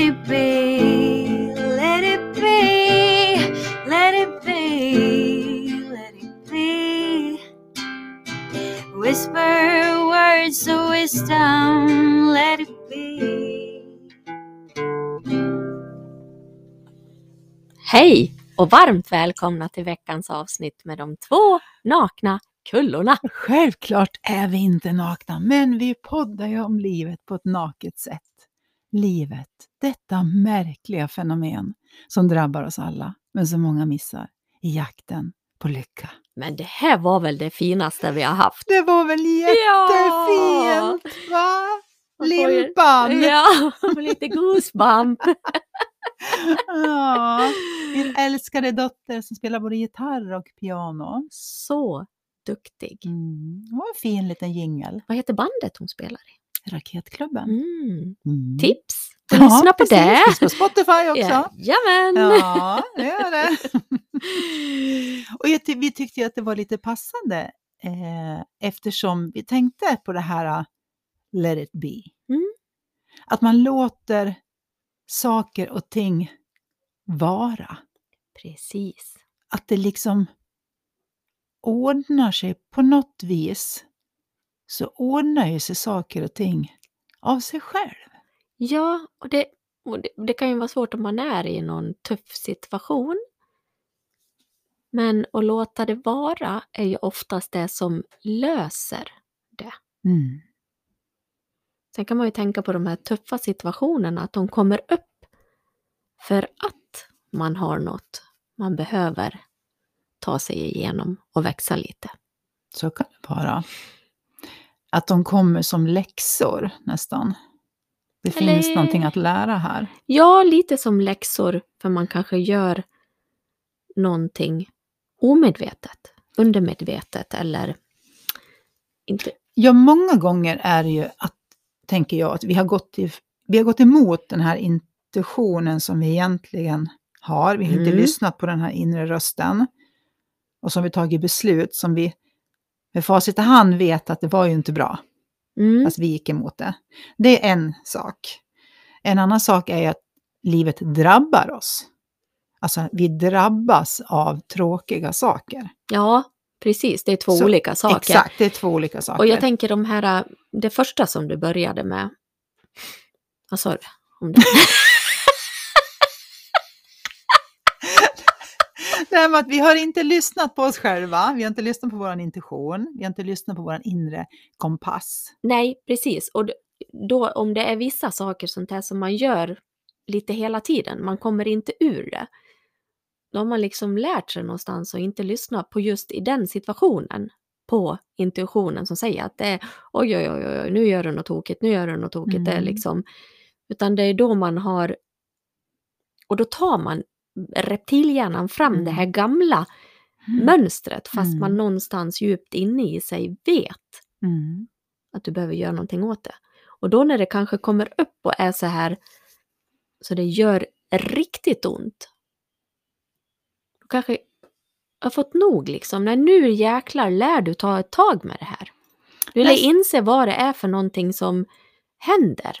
Let it be, let it be, let it be, let it be. Whisper words of wisdom, let it be. Hej och varmt välkomna till veckans avsnitt med de två nakna kullorna. Självklart är vi inte nakna, men vi poddar ju om livet på ett naket sätt. Livet, detta märkliga fenomen som drabbar oss alla, men som många missar i jakten på lycka. Men det här var väl det finaste vi har haft? Det var väl jättefint, va? Får ju- Limpan! Ja, lite goosebump. Ja, min älskade dotter som spelar både gitarr och piano. Så duktig. Mm. Det var en fin liten jingel. Vad heter bandet hon spelar i? Raketklubben. Mm. Mm. Tips! Ja, Lyssna på precis. det! Finns på Spotify också. Jajamän! Ja, det gör det. Och vi tyckte ju att det var lite passande eh, eftersom vi tänkte på det här uh, let it be. Mm. Att man låter saker och ting vara. Precis. Att det liksom ordnar sig på något vis. Så ordnar ju sig saker och ting av sig själv. Ja, och det, och det, det kan ju vara svårt om man är i någon tuff situation. Men att låta det vara är ju oftast det som löser det. Mm. Sen kan man ju tänka på de här tuffa situationerna, att de kommer upp för att man har något man behöver ta sig igenom och växa lite. Så kan det vara. Att de kommer som läxor nästan. Det Eller- finns någonting att lära här. Ja, lite som läxor, för man kanske gör någonting omedvetet, undermedvetet eller inte. Ja, många gånger är det ju att, tänker jag, att vi har gått, i, vi har gått emot den här intuitionen som vi egentligen har. Vi har inte Mm. lyssnat på den här inre rösten. Och som vi tagit beslut som vi med facit i hand vet att det var ju inte bra. Mm, Fast vi gick emot det. Det är en sak. En annan sak är att livet drabbar oss. Alltså, vi drabbas av tråkiga saker. ja, precis, det är två Så, olika saker. Exakt, det är två olika saker. Och jag tänker de här, det första som du började med, vad sa du? Om det? Det med att vi har inte lyssnat på oss själva, vi har inte lyssnat på vår intuition, vi har inte lyssnat på vår inre kompass. Nej, precis. Och då om det är vissa saker sånt här som man gör lite hela tiden, man kommer inte ur det. Då har man liksom lärt sig någonstans och inte lyssna på just i den situationen på intuitionen som säger att det är oj, oj, oj, oj, nu gör du något tokigt, nu gör du något tokigt. Det Mm. liksom, utan det är då man har, och då tar man reptilhjärnan fram det Mm. här gamla mönstret fast man Mm. någonstans djupt inne i sig vet Mm. att du behöver göra någonting åt det. Och då när det kanske kommer upp och är så här så det gör riktigt ont. Då kanske jag har fått nog liksom. Nej, nu jäklar lär du ta ett tag med det här. Du lär inse vad det är för någonting som händer.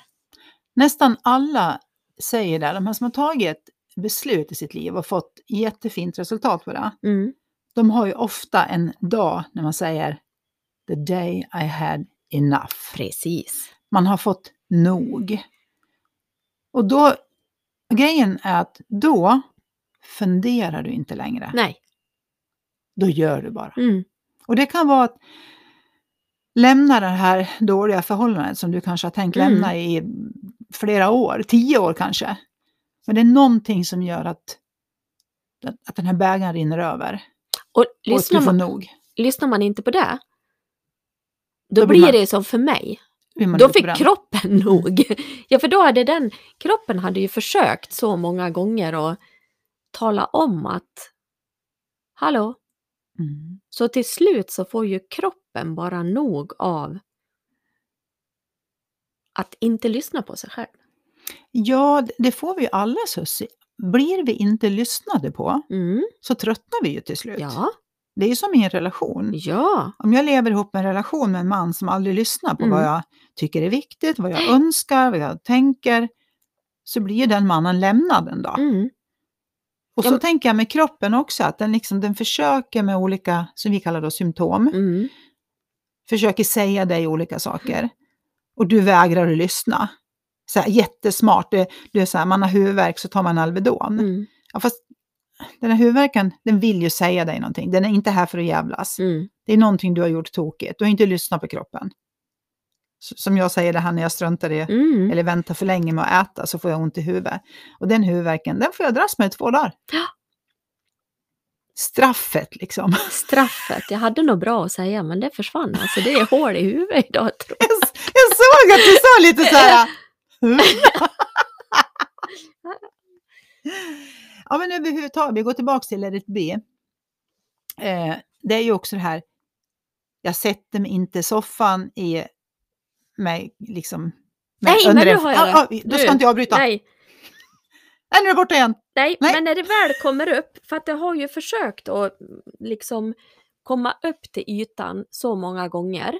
Nästan alla säger det, de här som har tagit beslut i sitt liv och fått jättefint resultat på det, Mm. de har ju ofta en dag när man säger the day I had enough. Precis. Man har fått nog. Och då, grejen är att då funderar du inte längre. Nej. Då gör du bara. Mm. Och det kan vara att lämna det här dåliga förhållandet som du kanske har tänkt Mm. lämna i flera år, tio år kanske. Men det är någonting som gör att, att den här bägaren rinner över. Och Och lyssnar får man, nog. lyssnar man inte på det, då, Då blir man- det som för mig. Då fick kroppen nog. Ja, för då hade den, kroppen hade ju försökt så många gånger att tala om att hallå, Mm. så till slut så får ju kroppen bara nog av att inte lyssna på sig själv. Ja, det får vi ju alla Sussi. Blir vi inte lyssnade på Mm, så tröttnar vi ju till slut. ja, Det är ju som i en relation. ja, Om jag lever ihop med en relation med en man som aldrig lyssnar på Mm. vad jag tycker är viktigt, vad jag önskar, vad jag tänker, så blir ju den mannen lämnad en dag. mm, Och Ja, så men- tänker jag med kroppen också, att den, liksom, den försöker med olika, som vi kallar då symptom, mm, försöker säga dig olika saker. Och du vägrar att lyssna. Så här, jättesmart, det, det är så här, man har huvudvärk så tar man Alvedon. mm, Ja, fast den här huvudvärken, den vill ju säga dig någonting. Den är inte här för att jävlas. mm. Det är någonting du har gjort tokigt. Du har inte lyssnat på kroppen. Som jag säger det här när jag struntar i, Mm. eller väntar för länge med att äta så får jag ont i huvudet. Och den huvudvärken, den får jag dras med i två dagar. Ja. Straffet liksom. Straffet, jag hade nog bra att säga men det försvann. Alltså det är hål i huvudet idag tror jag. Jag, jag såg att du sa lite så här. Ja men överhuvudtaget, vi går tillbaka till Let it be. Eh, det är ju också det här, jag sätter mig inte i soffan i, med liksom... med Nej, men nu har jag Ja, det. ja, Då ska Nu. inte jag avbryta. Nej. Nej, nu är det borta igen. nej, Nej. men när det väl kommer upp, för att jag har ju försökt att liksom komma upp till ytan så många gånger.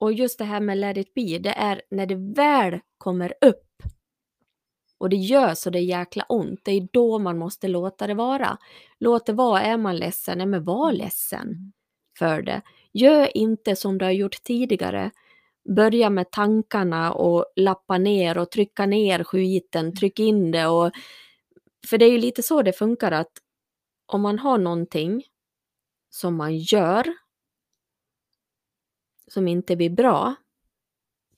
Och just det här med let it be, det är när det väl kommer upp och det gör så det är jäkla ont, det är då man måste låta det vara. Låt det vara, är man ledsen, nej men var ledsen för det. Gör inte som du har gjort tidigare. Börja med tankarna och lappa ner och trycka ner skiten, tryck in det och för det är ju lite så det funkar att om man har någonting som man gör som inte blir bra,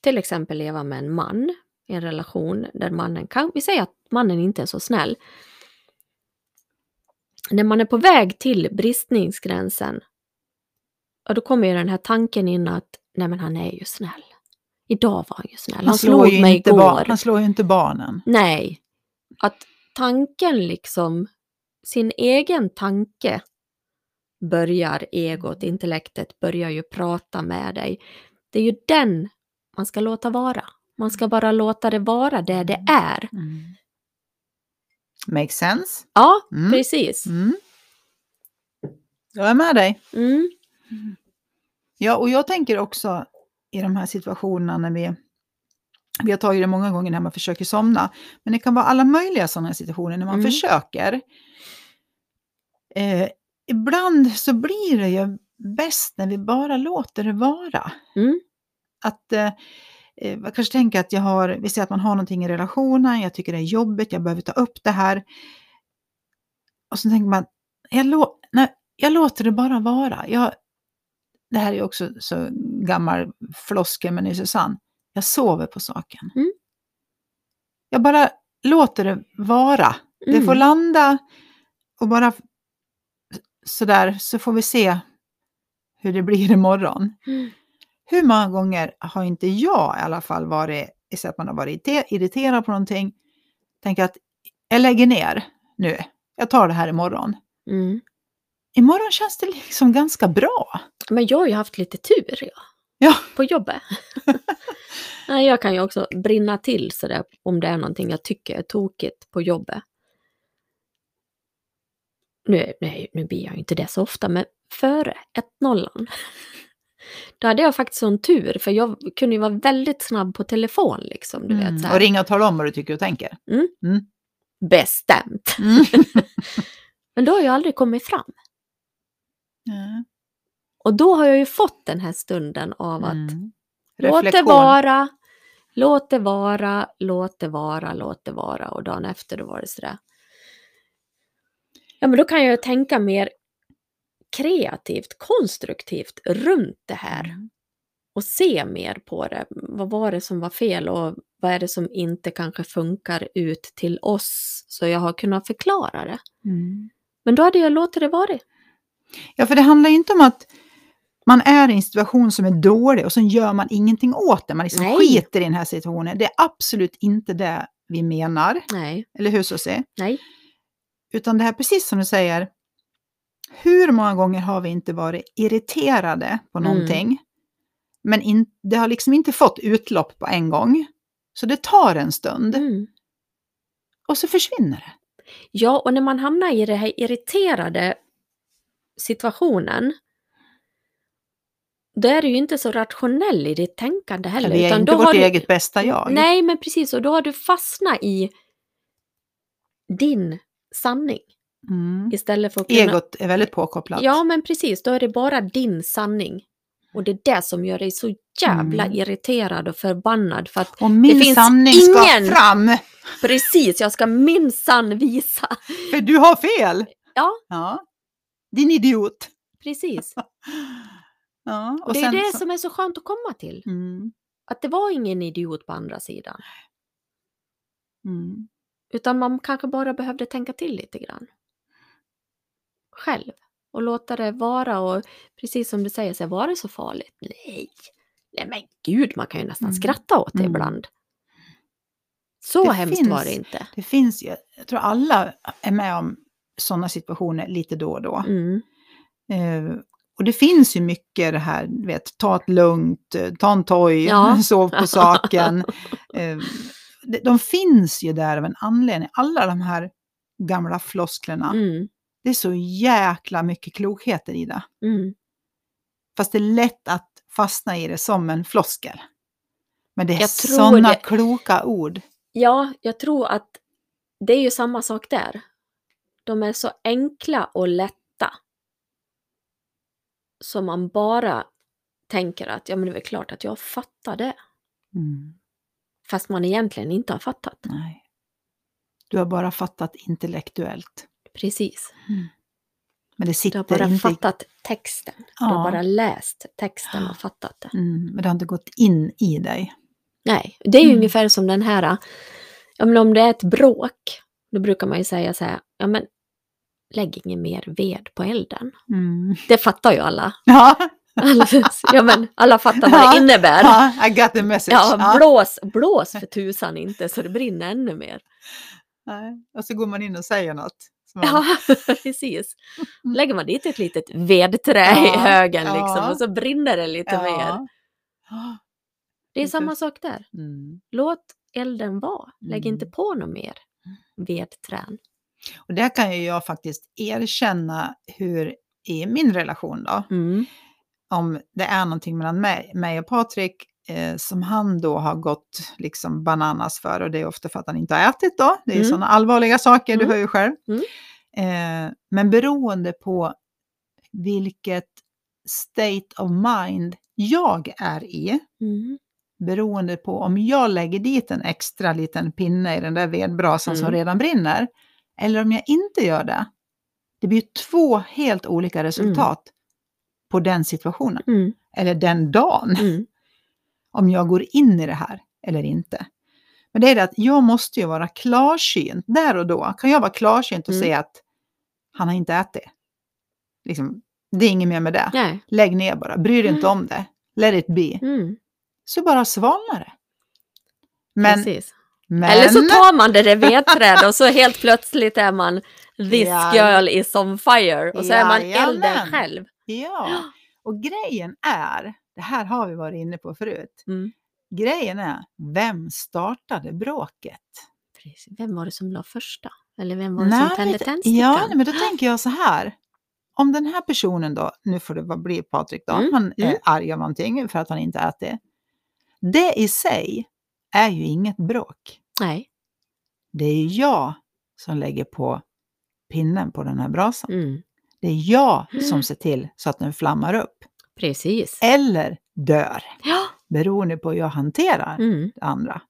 till exempel leva med en man i en relation där mannen kan, vi säger att mannen inte är så snäll. När man är på väg till bristningsgränsen, ja, då kommer ju den här tanken in att nej men han är ju snäll. Idag var han ju snäll. Han, Han slog ju mig inte igår. barn, han slår ju inte barnen. Nej. Att tanken liksom, sin egen tanke börjar egot, intellektet börjar ju prata med dig. Det är ju den man ska låta vara. Man ska bara låta det vara det det är. Mm. Makes sense. Ja, Mm. precis. Mm. Jag är med dig. Mm. Ja, och jag tänker också i de här situationerna när vi, vi har tagit det många gånger när man försöker somna, men det kan vara alla möjliga sådana situationer när man Mm. försöker. Eh, ibland så blir det ju bäst när vi bara låter det vara. Mm. Att eh, eh, kanske tänker att jag har, vi säger att man har någonting i relationen, jag tycker det är jobbigt, jag behöver ta upp det här. Och så tänker man, jag, lå, nej, jag låter det bara vara. Jag, det här är ju också så gammal floskel med Susanne. Jag sover på saken. Mm. Jag bara låter det vara. Det Mm. får landa och bara sådär så får vi se hur det blir imorgon. Mm. Hur många gånger har inte jag i alla fall varit, i så att man har varit irrite- irriterad på någonting, tänker att jag lägger ner nu, jag tar det här imorgon. Mm. Imorgon känns det liksom ganska bra. Men jag har ju haft lite tur ja. Ja. på jobbet. Nej, jag kan ju också brinna till sådär om det är någonting jag tycker är tokigt på jobbet. Nu, nej, nu blir jag ju inte det så ofta, men före 1-0 då hade jag faktiskt sån tur, för jag kunde ju vara väldigt snabb på telefon liksom. Du vet, så Mm. här. Och ringa och tala om vad du tycker och tänker. Bestämt. Mm. Men då har jag aldrig kommit fram. Och då har jag ju fått den här stunden av att Mm. Låt det vara, låt det vara, låt det vara, låt det vara. Och dagen efter då var det sådär. Ja men då kan jag tänka mer kreativt, konstruktivt runt det här. Mm. Och se mer på det. Vad var det som var fel och vad är det som inte kanske funkar ut till oss. Så jag har kunnat förklara det. Mm. Men då hade jag låtit det vara. Ja, för det handlar ju inte om att Man är i en situation som är dålig och så gör man ingenting åt det. Man liksom Nej. skiter i den här situationen. Det är absolut inte det vi menar. Nej, Eller hur Susie? nej. Utan det här precis som du säger. Hur många gånger har vi inte varit irriterade på Mm. någonting? Men in, det har liksom inte fått utlopp på en gång. Så det tar en stund Mm. och så försvinner det. Ja, och när man hamnar i den här irriterade situationen, då är du ju inte så rationell i ditt tänkande heller. vi är utan inte då vårt har du- eget bästa jag. Nej, men precis. Och då har du fastnat i din sanning Mm. istället för att kunna... Egot är väldigt påkopplat. Ja, men precis. Då är det bara din sanning. Och det är det som gör dig så jävla Mm. irriterad och förbannad. För att Och min finns sanning ingen- ska fram, precis, jag ska minsann visa. för du har fel. Ja. ja. Din idiot. Precis. Ja, Och det är det så- som är så skönt att komma till. Mm. Att det var ingen idiot på andra sidan. Mm. Utan man kanske bara behövde tänka till lite grann. Själv. Och låta det vara och precis som du säger, så var det så farligt? Nej. Nej men gud, man kan ju nästan Mm. skratta åt det Mm. ibland. Så Det hemskt finns- var det inte. Det finns ju, jag tror alla är med om sådana situationer lite då och då. Mm. Eh, och det finns ju mycket det här, vet, ta det lugnt, eh, ta en toj, Ja. sov på saken. Eh, de, finns ju där av en anledning, alla de här gamla flosklerna. Mm. Det är så jäkla mycket klokheter i det. Mm. Fast det är lätt att fastna i det som en floskel. Men det är sådana det- kloka ord. Ja, jag tror att det är ju samma sak där. De är så enkla och lätta. Så man bara tänker att ja men det är väl klart att jag fattar det. Mm. Fast man egentligen inte har fattat. Nej. Du har bara fattat intellektuellt. Precis. Men det Du har sitter bara inte... fattat texten. Du har Ja. bara läst texten och fattat det. Mm, men det har inte gått in i dig. Nej, det är Mm. ungefär som den här, ja men om det är ett bråk, då brukar man ju säga så här, ja men lägg ingen mer ved på elden. Mm. Det fattar ju alla. Ja. Alla, ja men alla fattar vad det innebär. ja, I got the message. Ja, blås, blås för tusan inte så det brinner ännu mer. Nej. Och så går man in och säger något. man- Ja, precis. Lägger man dit ett litet vedträ i Ja, högen ja. liksom och så brinner det lite Ja. mer. Det är samma sak där. Mm. Låt elden vara. Lägg Mm. inte på något mer vedträn. Och där kan ju jag faktiskt erkänna hur i min relation då, Mm. Om det är någonting mellan mig, mig och Patrik eh, som han då har gått liksom bananas för och det är ofta för att han inte har ätit då. Det är Mm. sådana allvarliga saker, du Mm. hör ju själv. Mm. Eh, men beroende på vilket state of mind jag är i, Mm. beroende på om jag lägger dit en extra liten pinne i den där vedbrasan som Mm. redan brinner, eller om jag inte gör det. Det blir två helt olika resultat på den situationen, Mm. eller den dagen, Mm. om jag går in i det här eller inte. Men det är det att jag måste ju vara klarsynt där och då. Kan jag vara klarsynt och Mm. säga att han har inte ätit. Liksom, det är inget mer med det. Nej. Lägg ner bara, bry dig inte om det. Let it be. Mm. Så bara svalnar det. Men, Precis. men Eller så tar man det där vedträdet och så helt plötsligt är man this Ja. girl is on fire och så är man elden själv. Ja, och grejen är, det här har vi varit inne på förut, Mm. grejen är, vem startade bråket? Precis. Vem var det som la första? Eller vem var det som Nej, tände det- tändstickan? Ja, nej, men då tänker jag så här. Om den här personen då, nu får det bli Patrik då, Mm, han är mm. arg av någonting för att han inte äter. Det i sig är ju inget bråk. Nej. Det är ju jag som lägger på pinnen på den här brasan. Mm. Det är jag Mm. som ser till så att den flammar upp. Precis. Eller dör, Ja. beroende på hur jag hanterar Mm. det andra.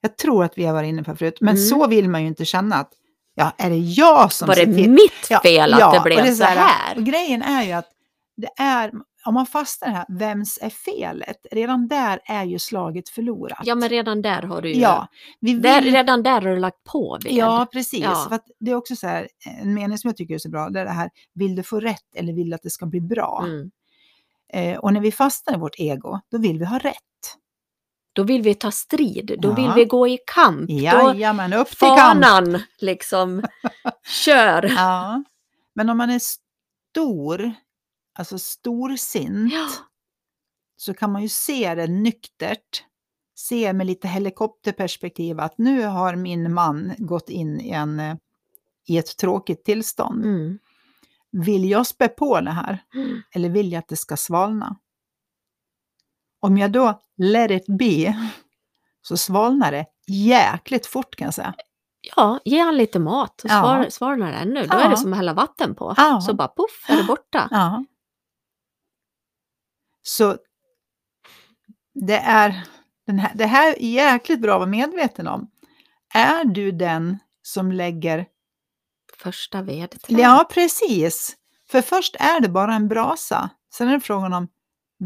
Jag tror att vi har varit inne på förut, men Mm. så vill man ju inte känna att, ja, är det jag som Var det mitt Ja, fel att ja, det och blev är så här? Och grejen är ju att det är, om man fastnar här, vems är felet? Redan där är ju slaget förlorat. Ja, men redan där har du ju... Ja, vi vill... där, redan där har du lagt på ved. Ja, precis. Ja. För det är också så här, en mening som jag tycker är så bra, det är det här, vill du få rätt eller vill du att det ska bli bra? Mm. Eh, och när vi fastnar i vårt ego, då vill vi ha rätt. Då vill vi ta strid, då Ja. vill vi gå i kamp. Då Jajamän, upp till kamp! fanan liksom kör. Ja. Men om man är stor, alltså storsint, Ja. så kan man ju se det nyktert, se med lite helikopterperspektiv att nu har min man gått in i, en, eh, i ett tråkigt tillstånd. Mm. Vill jag spä på det här Mm. eller vill jag att det ska svalna? Om jag då let it be så svalnar det jäkligt fort kan jag säga. Ja, ge han lite mat och Ja. svar, svarar ännu. Då Ja. är det som att hälla vatten på. Ja. Så bara poff är det borta. Ja. Så det är den här, det här är jäkligt bra att vara medveten om. Är du den som lägger... Första vedträ. Ja, precis. För först är det bara en brasa. Sen är det frågan om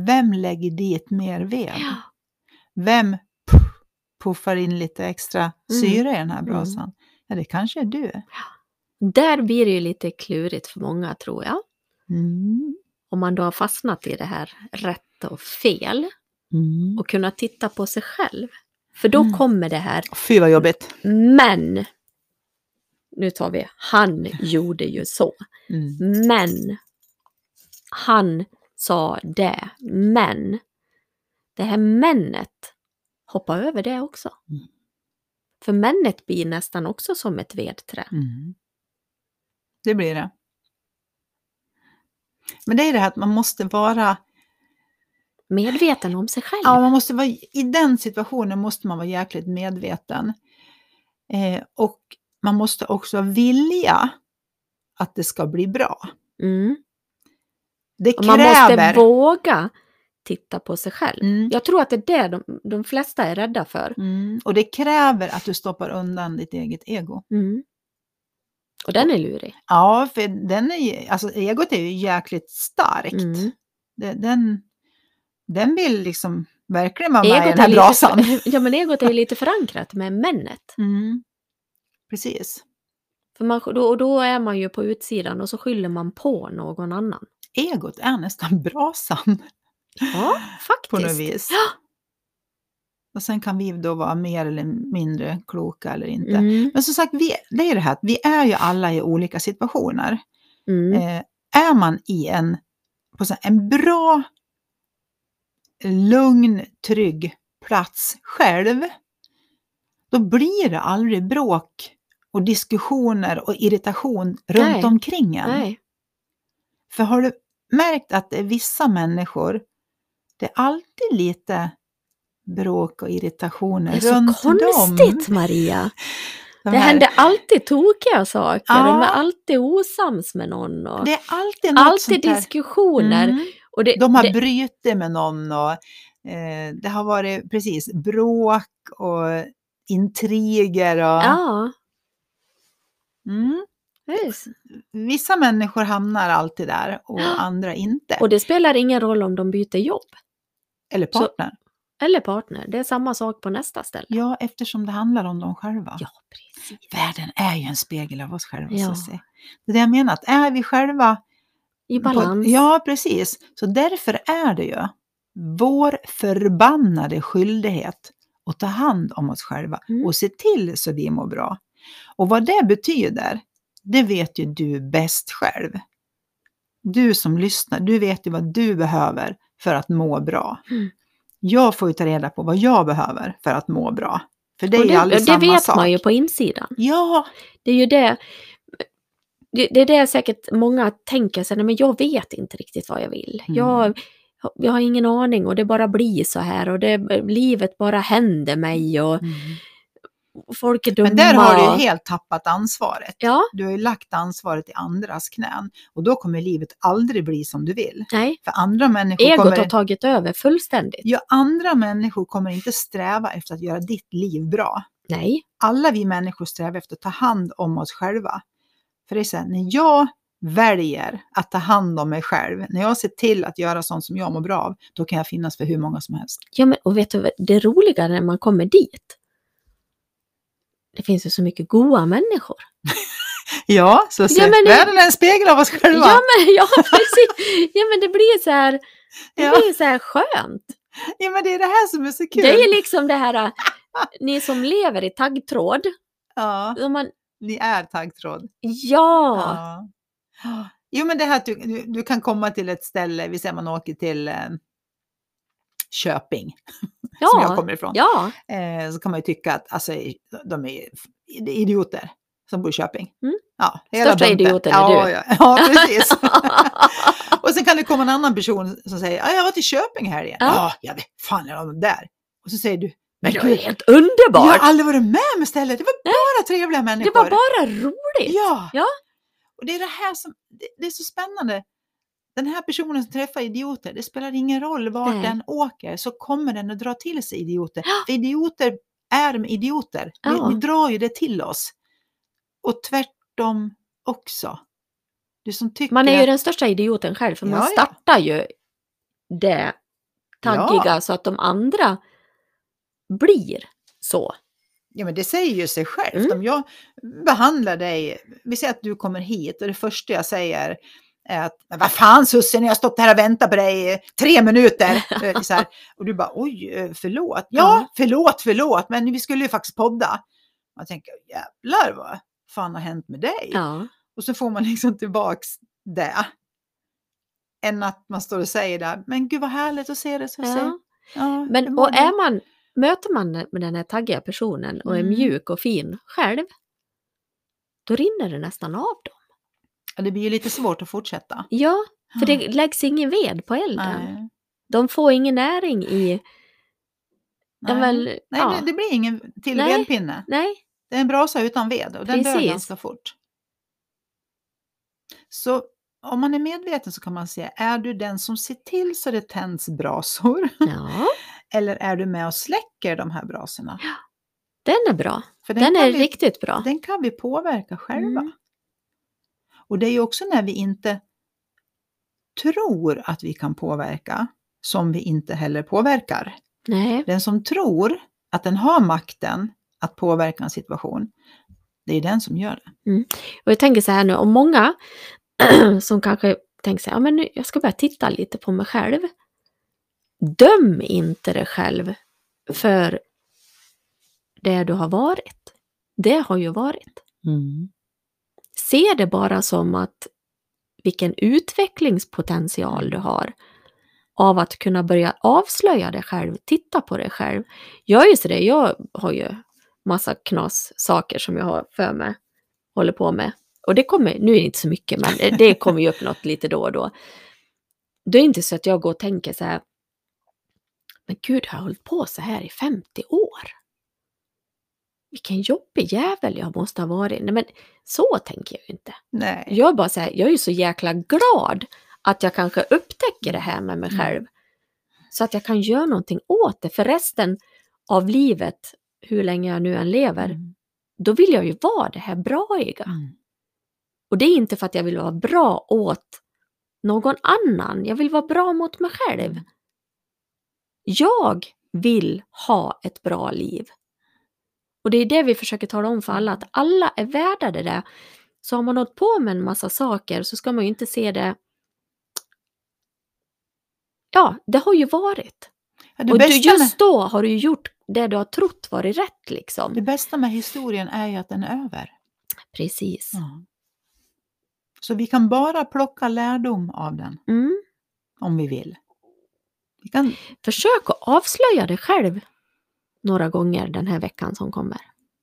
vem lägger dit mer ved? Ja. Vem puff, puffar in lite extra Mm. syre i den här brasan? Ja, det kanske är du. Där blir det ju lite klurigt för många tror jag. Mm. Om man då har fastnat i det här rätt och fel Mm. och kunna titta på sig själv. För då Mm. kommer det här, Fy vad jobbigt. men, nu tar vi, han gjorde ju så. Mm. Men, han sa det, men, det här männet, hoppa över det också. Mm. För männet blir nästan också som ett vedträ. Mm. Det blir det. Men det är det här att man måste vara, Medveten om sig själv. ja man måste vara, i den situationen måste man vara jäkligt medveten. Eh, och man måste också vilja att det ska bli bra. Mm. Det Och man kräver... måste våga titta på sig själv. Mm, Jag tror att det är det de, de flesta är rädda för. mm, och det kräver att du stoppar undan ditt eget ego. Mm. Och den är lurig. Ja, för den är alltså egot är ju jäkligt starkt. Mm. Den, den vill liksom verkligen vara med i den här är brasan. lite, ja, men egot är ju lite förankrat med männet. Mm. Precis. För man, då, och då är man ju på utsidan och så skyller man på någon annan. Egot är nästan brasan Ja, på något faktiskt. vis. Ja. Och sen kan vi då vara mer eller mindre kloka eller inte. Mm. Men som sagt, vi, det är det här att vi är ju alla i olika situationer. Mm. Eh, är man i en, på en bra, lugn, trygg plats själv, då blir det aldrig bråk och diskussioner och irritation runt Nej. omkring en. Nej. För har du märkt att det är vissa människor, det är alltid lite bråk och irritationer Det är runt så konstigt dem. Maria. De Det här- händer alltid tokiga saker. Ja. De är alltid osams med någon. Och Det är alltid något alltid diskussioner. Mm. Och det, De har det, brutit med någon och eh, det har varit precis bråk och intriger. Och, Ja, mm. Vissa människor hamnar alltid där och andra inte. Och det spelar ingen roll om de byter jobb Eller så- partner. Eller partner. Det är samma sak på nästa ställe. Ja, eftersom det handlar om dem själva. Ja, precis. Världen är ju en spegel av oss själva. Ja. Susie. Det är det jag menar, att är vi själva I på- balans. ja, precis. Så därför är det ju vår förbannade skyldighet att ta hand om oss själva Mm. och se till så vi mår bra. Och vad det betyder, det vet ju du bäst själv. Du som lyssnar, du vet ju vad du behöver för att må bra. Mm. Jag får ju ta reda på vad jag behöver för att må bra. För det är och det, aldrig det samma vet sak. man ju på insidan. Ja, Det är ju det. Det det är det säkert många tänker sig, men jag vet inte riktigt vad jag vill. Mm. Jag, jag har ingen aning och det bara blir så här och det, livet bara händer mig och folk är dumma. men där har du ju helt tappat ansvaret. Ja, Du har ju lagt ansvaret i andras knän och då kommer livet aldrig bli som du vill. nej. För andra människor, Egot kommer, har tagit över fullständigt. ja, andra människor kommer inte sträva efter att göra ditt liv bra. Nej. Alla vi människor strävar efter att ta hand om oss själva. För det är så här, när jag väljer att ta hand om mig själv, när jag ser till att göra sånt som jag mår bra av, då kan jag finnas för hur många som helst. Ja, men och vet du, det roliga när man kommer dit, det finns ju så mycket goa människor. Ja, så ser Ja, men världen är en spegel av oss själva. Ja, men, ja, precis. Ja, men det blir så här, det Ja. blir så här skönt. Ja, men det är det här som är så kul. Det är liksom det här, äh, ni som lever i taggtråd, Ja, man, ni är taggtråd. ja, Ja. Jo, men det här att du, du, du kan komma till ett ställe, vi säger man åker till Köping, som jag ja, kommer ifrån. ja, Eh, så kan man ju tycka att alltså, de är idioter som bor i Köping. Mm. Ja, Största idioten är ja, du. Ja, ja, precis. och sen kan det komma en annan person som säger, ja, jag var till Köping här igen. Ja. Ja, ja, det fan är de där. Och så säger du, men det var gud, helt jag har underbart. aldrig varit med om stället. Det var bara trevliga Det människor. var bara roligt. Ja. Ja. Och det är det här som, det, det är så spännande. Den här personen som träffar idioter, det spelar ingen roll vart Nej. den åker, så kommer den att dra till sig idioter. För idioter är med idioter. Ja. Vi, vi drar ju det till oss. Och tvärtom också. Du som tycker Man är ju att, den största idioten själv, för man Ja, ja. startar ju det taggiga så att de andra blir så. ja, men det säger ju sig självt. Mm. Om jag behandlar dig, vi säger att du kommer hit och det första jag säger att, men vad fan Susie, jag har stått här och väntat på dig i tre minuter. Eh, så här, och du bara, oj, eh, förlåt. Ja, förlåt, förlåt, men vi skulle ju faktiskt podda. Man tänker, jävlar vad fan har hänt med dig? Ja. Och så får man liksom tillbaks det. Än att man står och säger det, men gud vad härligt att se det Susie. Ja. Ja, Men och du?" är man, möter man med den här taggiga personen och är Mm. mjuk och fin själv, då rinner det nästan av dem. Ja, det blir ju lite svårt att fortsätta. Ja, för det läggs ingen ved på elden. Nej. De får ingen näring i... Nej, väl, Nej ja. det, det blir ingen till Nej. vedpinne. Nej, Det är en brasa utan ved och den dör ganska fort. Så om man är medveten så kan man se, är du den som ser till så det tänds brasor? ja, Eller är du med och släcker de här brasorna? den är bra. För Den, kan är vi, riktigt bra. Den kan vi påverka själva. Mm. Och det är ju också när vi inte tror att vi kan påverka som vi inte heller påverkar. Nej, Den som tror att den har makten att påverka en situation, det är den som gör det. och jag tänker så här nu, om många som kanske tänker så här, ja men nu, jag ska börja titta lite på mig själv. Döm inte dig själv för det du har varit. Det har ju varit. Se det bara som att vilken utvecklingspotential du har av att kunna börja avslöja dig själv, titta på dig själv. Jag är ju sådär, jag har ju massa knas saker som jag har för mig, håller på med. Och det kommer, nu är det inte så mycket, men det- kommer ju upp något lite då och då. Det är inte så att jag går och tänker så här, men gud, har jag hållit på så här i 50 år. Vilken jobbig jävel jag måste ha varit. Nej, men så tänker jag ju inte. Nej. Jag är bara så här, jag är ju så jäkla glad att jag kanske upptäcker det här med mig Mm. själv. Så att jag kan göra någonting åt det för resten av livet, hur länge jag nu än lever, Mm. då vill jag ju vara det här braiga. Mm. Och det är inte för att jag vill vara bra åt någon annan, jag vill vara bra mot mig själv. Mm. Jag vill ha ett bra liv. Och det är det vi försöker tala om för alla, att alla är värda det där. Så har man hållit på med en massa saker så ska man ju inte se det... Ja, det har ju varit. Ja, Och du, just då har du ju gjort det du har trott varit rätt liksom. det bästa med historien är ju att den är över. Precis. Så vi kan bara plocka lärdom av den, Mm. om vi vill. Vi kan, Försök att avslöja dig själv några gånger den här veckan som kommer.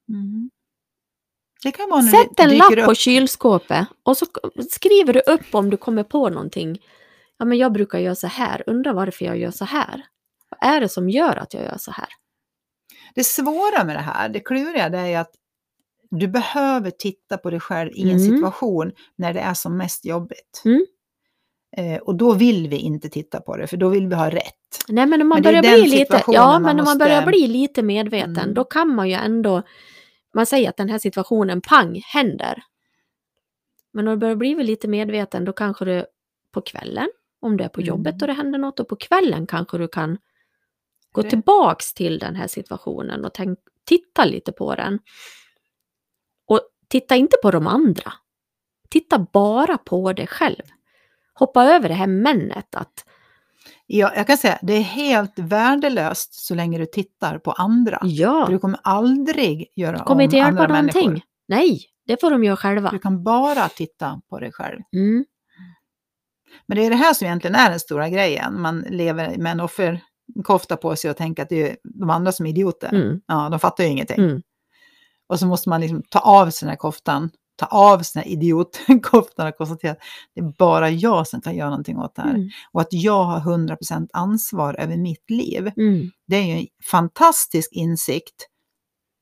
mm. Sätt en lapp på upp. kylskåpet och så skriver du upp om du kommer på någonting. Ja, men jag brukar göra så här. Undrar varför jag gör så här. Vad är det som gör att jag gör så här? Det svåra med det här, det kluriga, det är att du behöver titta på dig själv i en Mm. situation när det är som mest jobbigt. Mm. Eh, och då vill vi inte titta på det, för då vill vi ha rätt. Nej, men om man Men börjar bli lite, ja, men om man måste- börjar bli lite medveten, Mm. då kan man ju ändå, man säger att den här situationen, pang, händer. Men när du börjar bli lite medveten, då kanske du på kvällen, om du är på Mm. jobbet och det händer något, och på kvällen kanske du kan gå Det- tillbaks till den här situationen och tänk, titta lite på den. Och titta inte på de andra. Titta bara på dig själv. Hoppa över det här männet att Ja, jag kan säga det är helt värdelöst så länge du tittar på andra. ja, du kommer aldrig göra det kommer om inte hjälpa andra någonting. människor. Nej, det får de göra själva. Du kan bara titta på dig själv. Mm, Men det är det här som egentligen är den stora grejen. Man lever med en offerkofta på sig och tänker att det är de andra som är idioter. mm, Ja, de fattar ju ingenting. mm. Och så måste man liksom ta av sig den här koftan, ta av här idiotkoftan och konstatera att det är bara jag som kan göra någonting åt det här. Mm, Och att jag har 100% ansvar över mitt liv. mm. Det är ju en fantastisk insikt.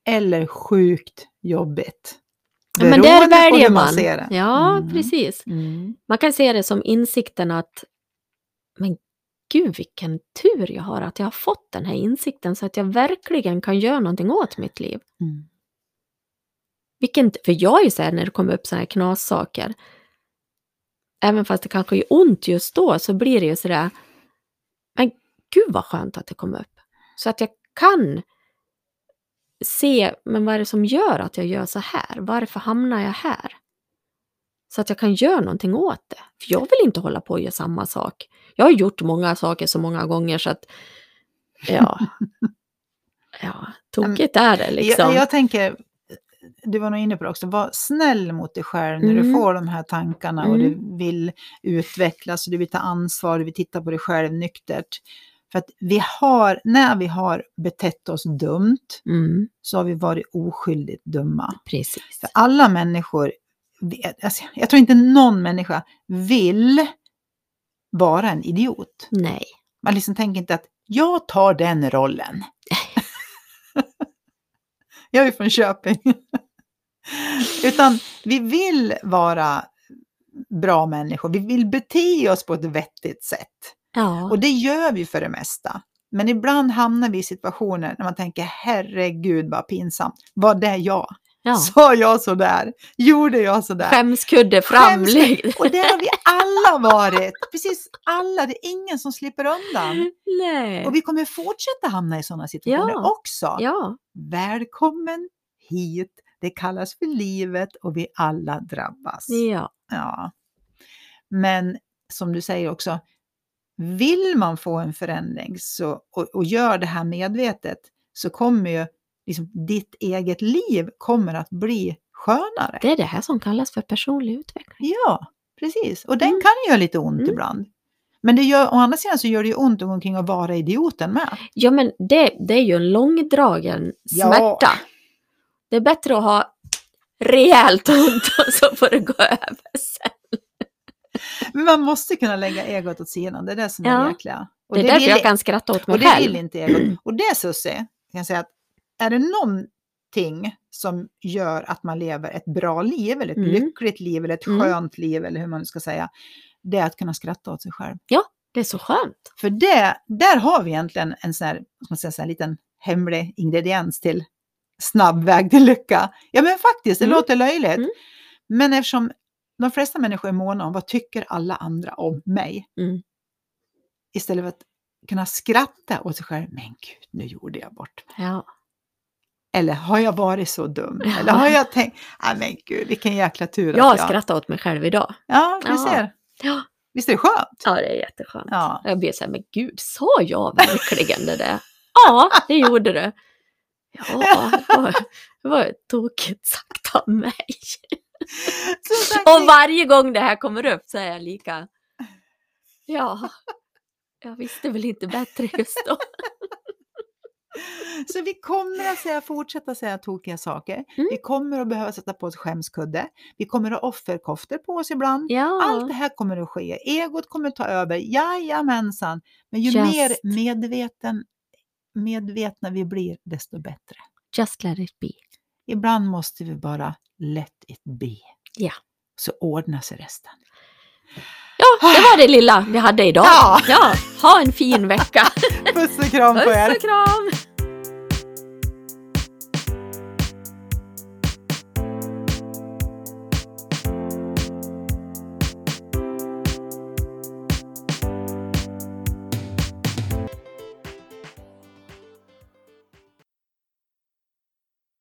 Eller sjukt jobbigt. Ja, men där väljer man. ser det. Ja, Mm. precis. Mm. Man kan se det som insikten att men gud vilken tur jag har att jag har fått den här insikten så att jag verkligen kan göra någonting åt mitt liv. Mm. Vilken, för jag är ju så här när det kommer upp sådana här knassaker, även fast det kanske gör ont just då så blir det ju sådär, men gud vad skönt att det kom upp. Så att jag kan se, men vad är det som gör att jag gör så här? Varför hamnar jag här? Så att jag kan göra någonting åt det. För jag vill inte hålla på och göra samma sak. Jag har gjort många saker så många gånger så att, ja, ja tokigt är det liksom. Jag, jag tänker, du var nog inne på det också, var snäll mot dig själv när du Mm. får de här tankarna och Mm. du vill utvecklas och du vill ta ansvar, du vill titta på dig själv nyktert. För att vi har, när vi har betett oss dumt Mm, så har vi varit oskyldigt dumma. precis. För alla människor, alltså, jag tror inte någon människa vill vara en idiot. Nej. Man liksom tänker inte att jag tar den rollen. jag är från Köping. Utan vi vill vara bra människor. Vi vill bete oss på ett vettigt sätt. Ja. Och det gör vi för det mesta. Men ibland hamnar vi i situationer när man tänker herregud vad pinsamt. Var det jag? Ja. Sa jag sådär? Gjorde jag sådär? Skämskudde fram. Skäms- Och där har vi alla varit. Precis alla. Det är ingen som slipper undan. Nej. Och vi kommer fortsätta hamna i sådana situationer Ja. också. Ja, Välkommen hit. Det kallas för livet och vi alla drabbas. ja. Ja. Men som du säger också, vill man få en förändring så, och, och gör det här medvetet så kommer ju liksom, ditt eget liv kommer att bli skönare. Det är det här som kallas för personlig utveckling. Ja, precis. Och den Mm. kan göra lite ont Mm. ibland. Men det gör, å andra sidan så gör det ju ont att gå omkring och vara idioten med. Ja, men det, det är ju en långdragen Ja. smärta. Det är bättre att ha rejält ont och så får det gå över sen. Men man måste kunna lägga egot åt sidan, det är det som är Ja. det jäkliga. Och Det är därför vill- jag kan skratta åt mig Och det själv. vill inte egot. Och det Susie, kan jag säga att är det någonting som gör att man lever ett bra liv, eller ett Mm. lyckligt liv, eller ett Mm. skönt liv, eller hur man nu ska säga, det är att kunna skratta åt sig själv. Det är så skönt. För det, där har vi egentligen en sån här, man säga, så här liten hemlig ingrediens till snabb väg till lycka. Ja men faktiskt, det Mm. låter löjligt. Mm. Men eftersom de flesta människor är måna om vad tycker alla andra om mig? Mm. Istället för att kunna skratta åt sig själv. Men gud, nu gjorde jag bort mig. Ja. Eller har jag varit så dum? Ja. Eller har jag tänkt, nej men gud, vilken jäkla tur Jag har att jag... skrattat åt mig själv idag. Ja, du ser. Ja. Visst är det skönt? Ja, det är jätteskönt. Ja. Jag blir så här, men gud, sa jag verkligen det där? Ja, det gjorde du. Ja, det var, det var tokigt sagt av mig. Och varje gång det här kommer upp så är jag lika... Ja, jag visste väl inte bättre just då. Så vi kommer att säga, fortsätta säga tokiga saker. Mm. Vi kommer att behöva sätta på oss skämskudde. Vi kommer att ha offerkoftor på oss ibland. Ja, Allt det här kommer att ske. Egot kommer att ta över. Jajamensan. Men ju Just. mer medveten, medvetna vi blir, desto bättre. just let it be. Ibland måste vi bara let it be. Ja. Så ordnar sig resten. Det var det lilla vi hade idag. Ja. ja ha en fin vecka. Puss och kram på er! Puss och kram!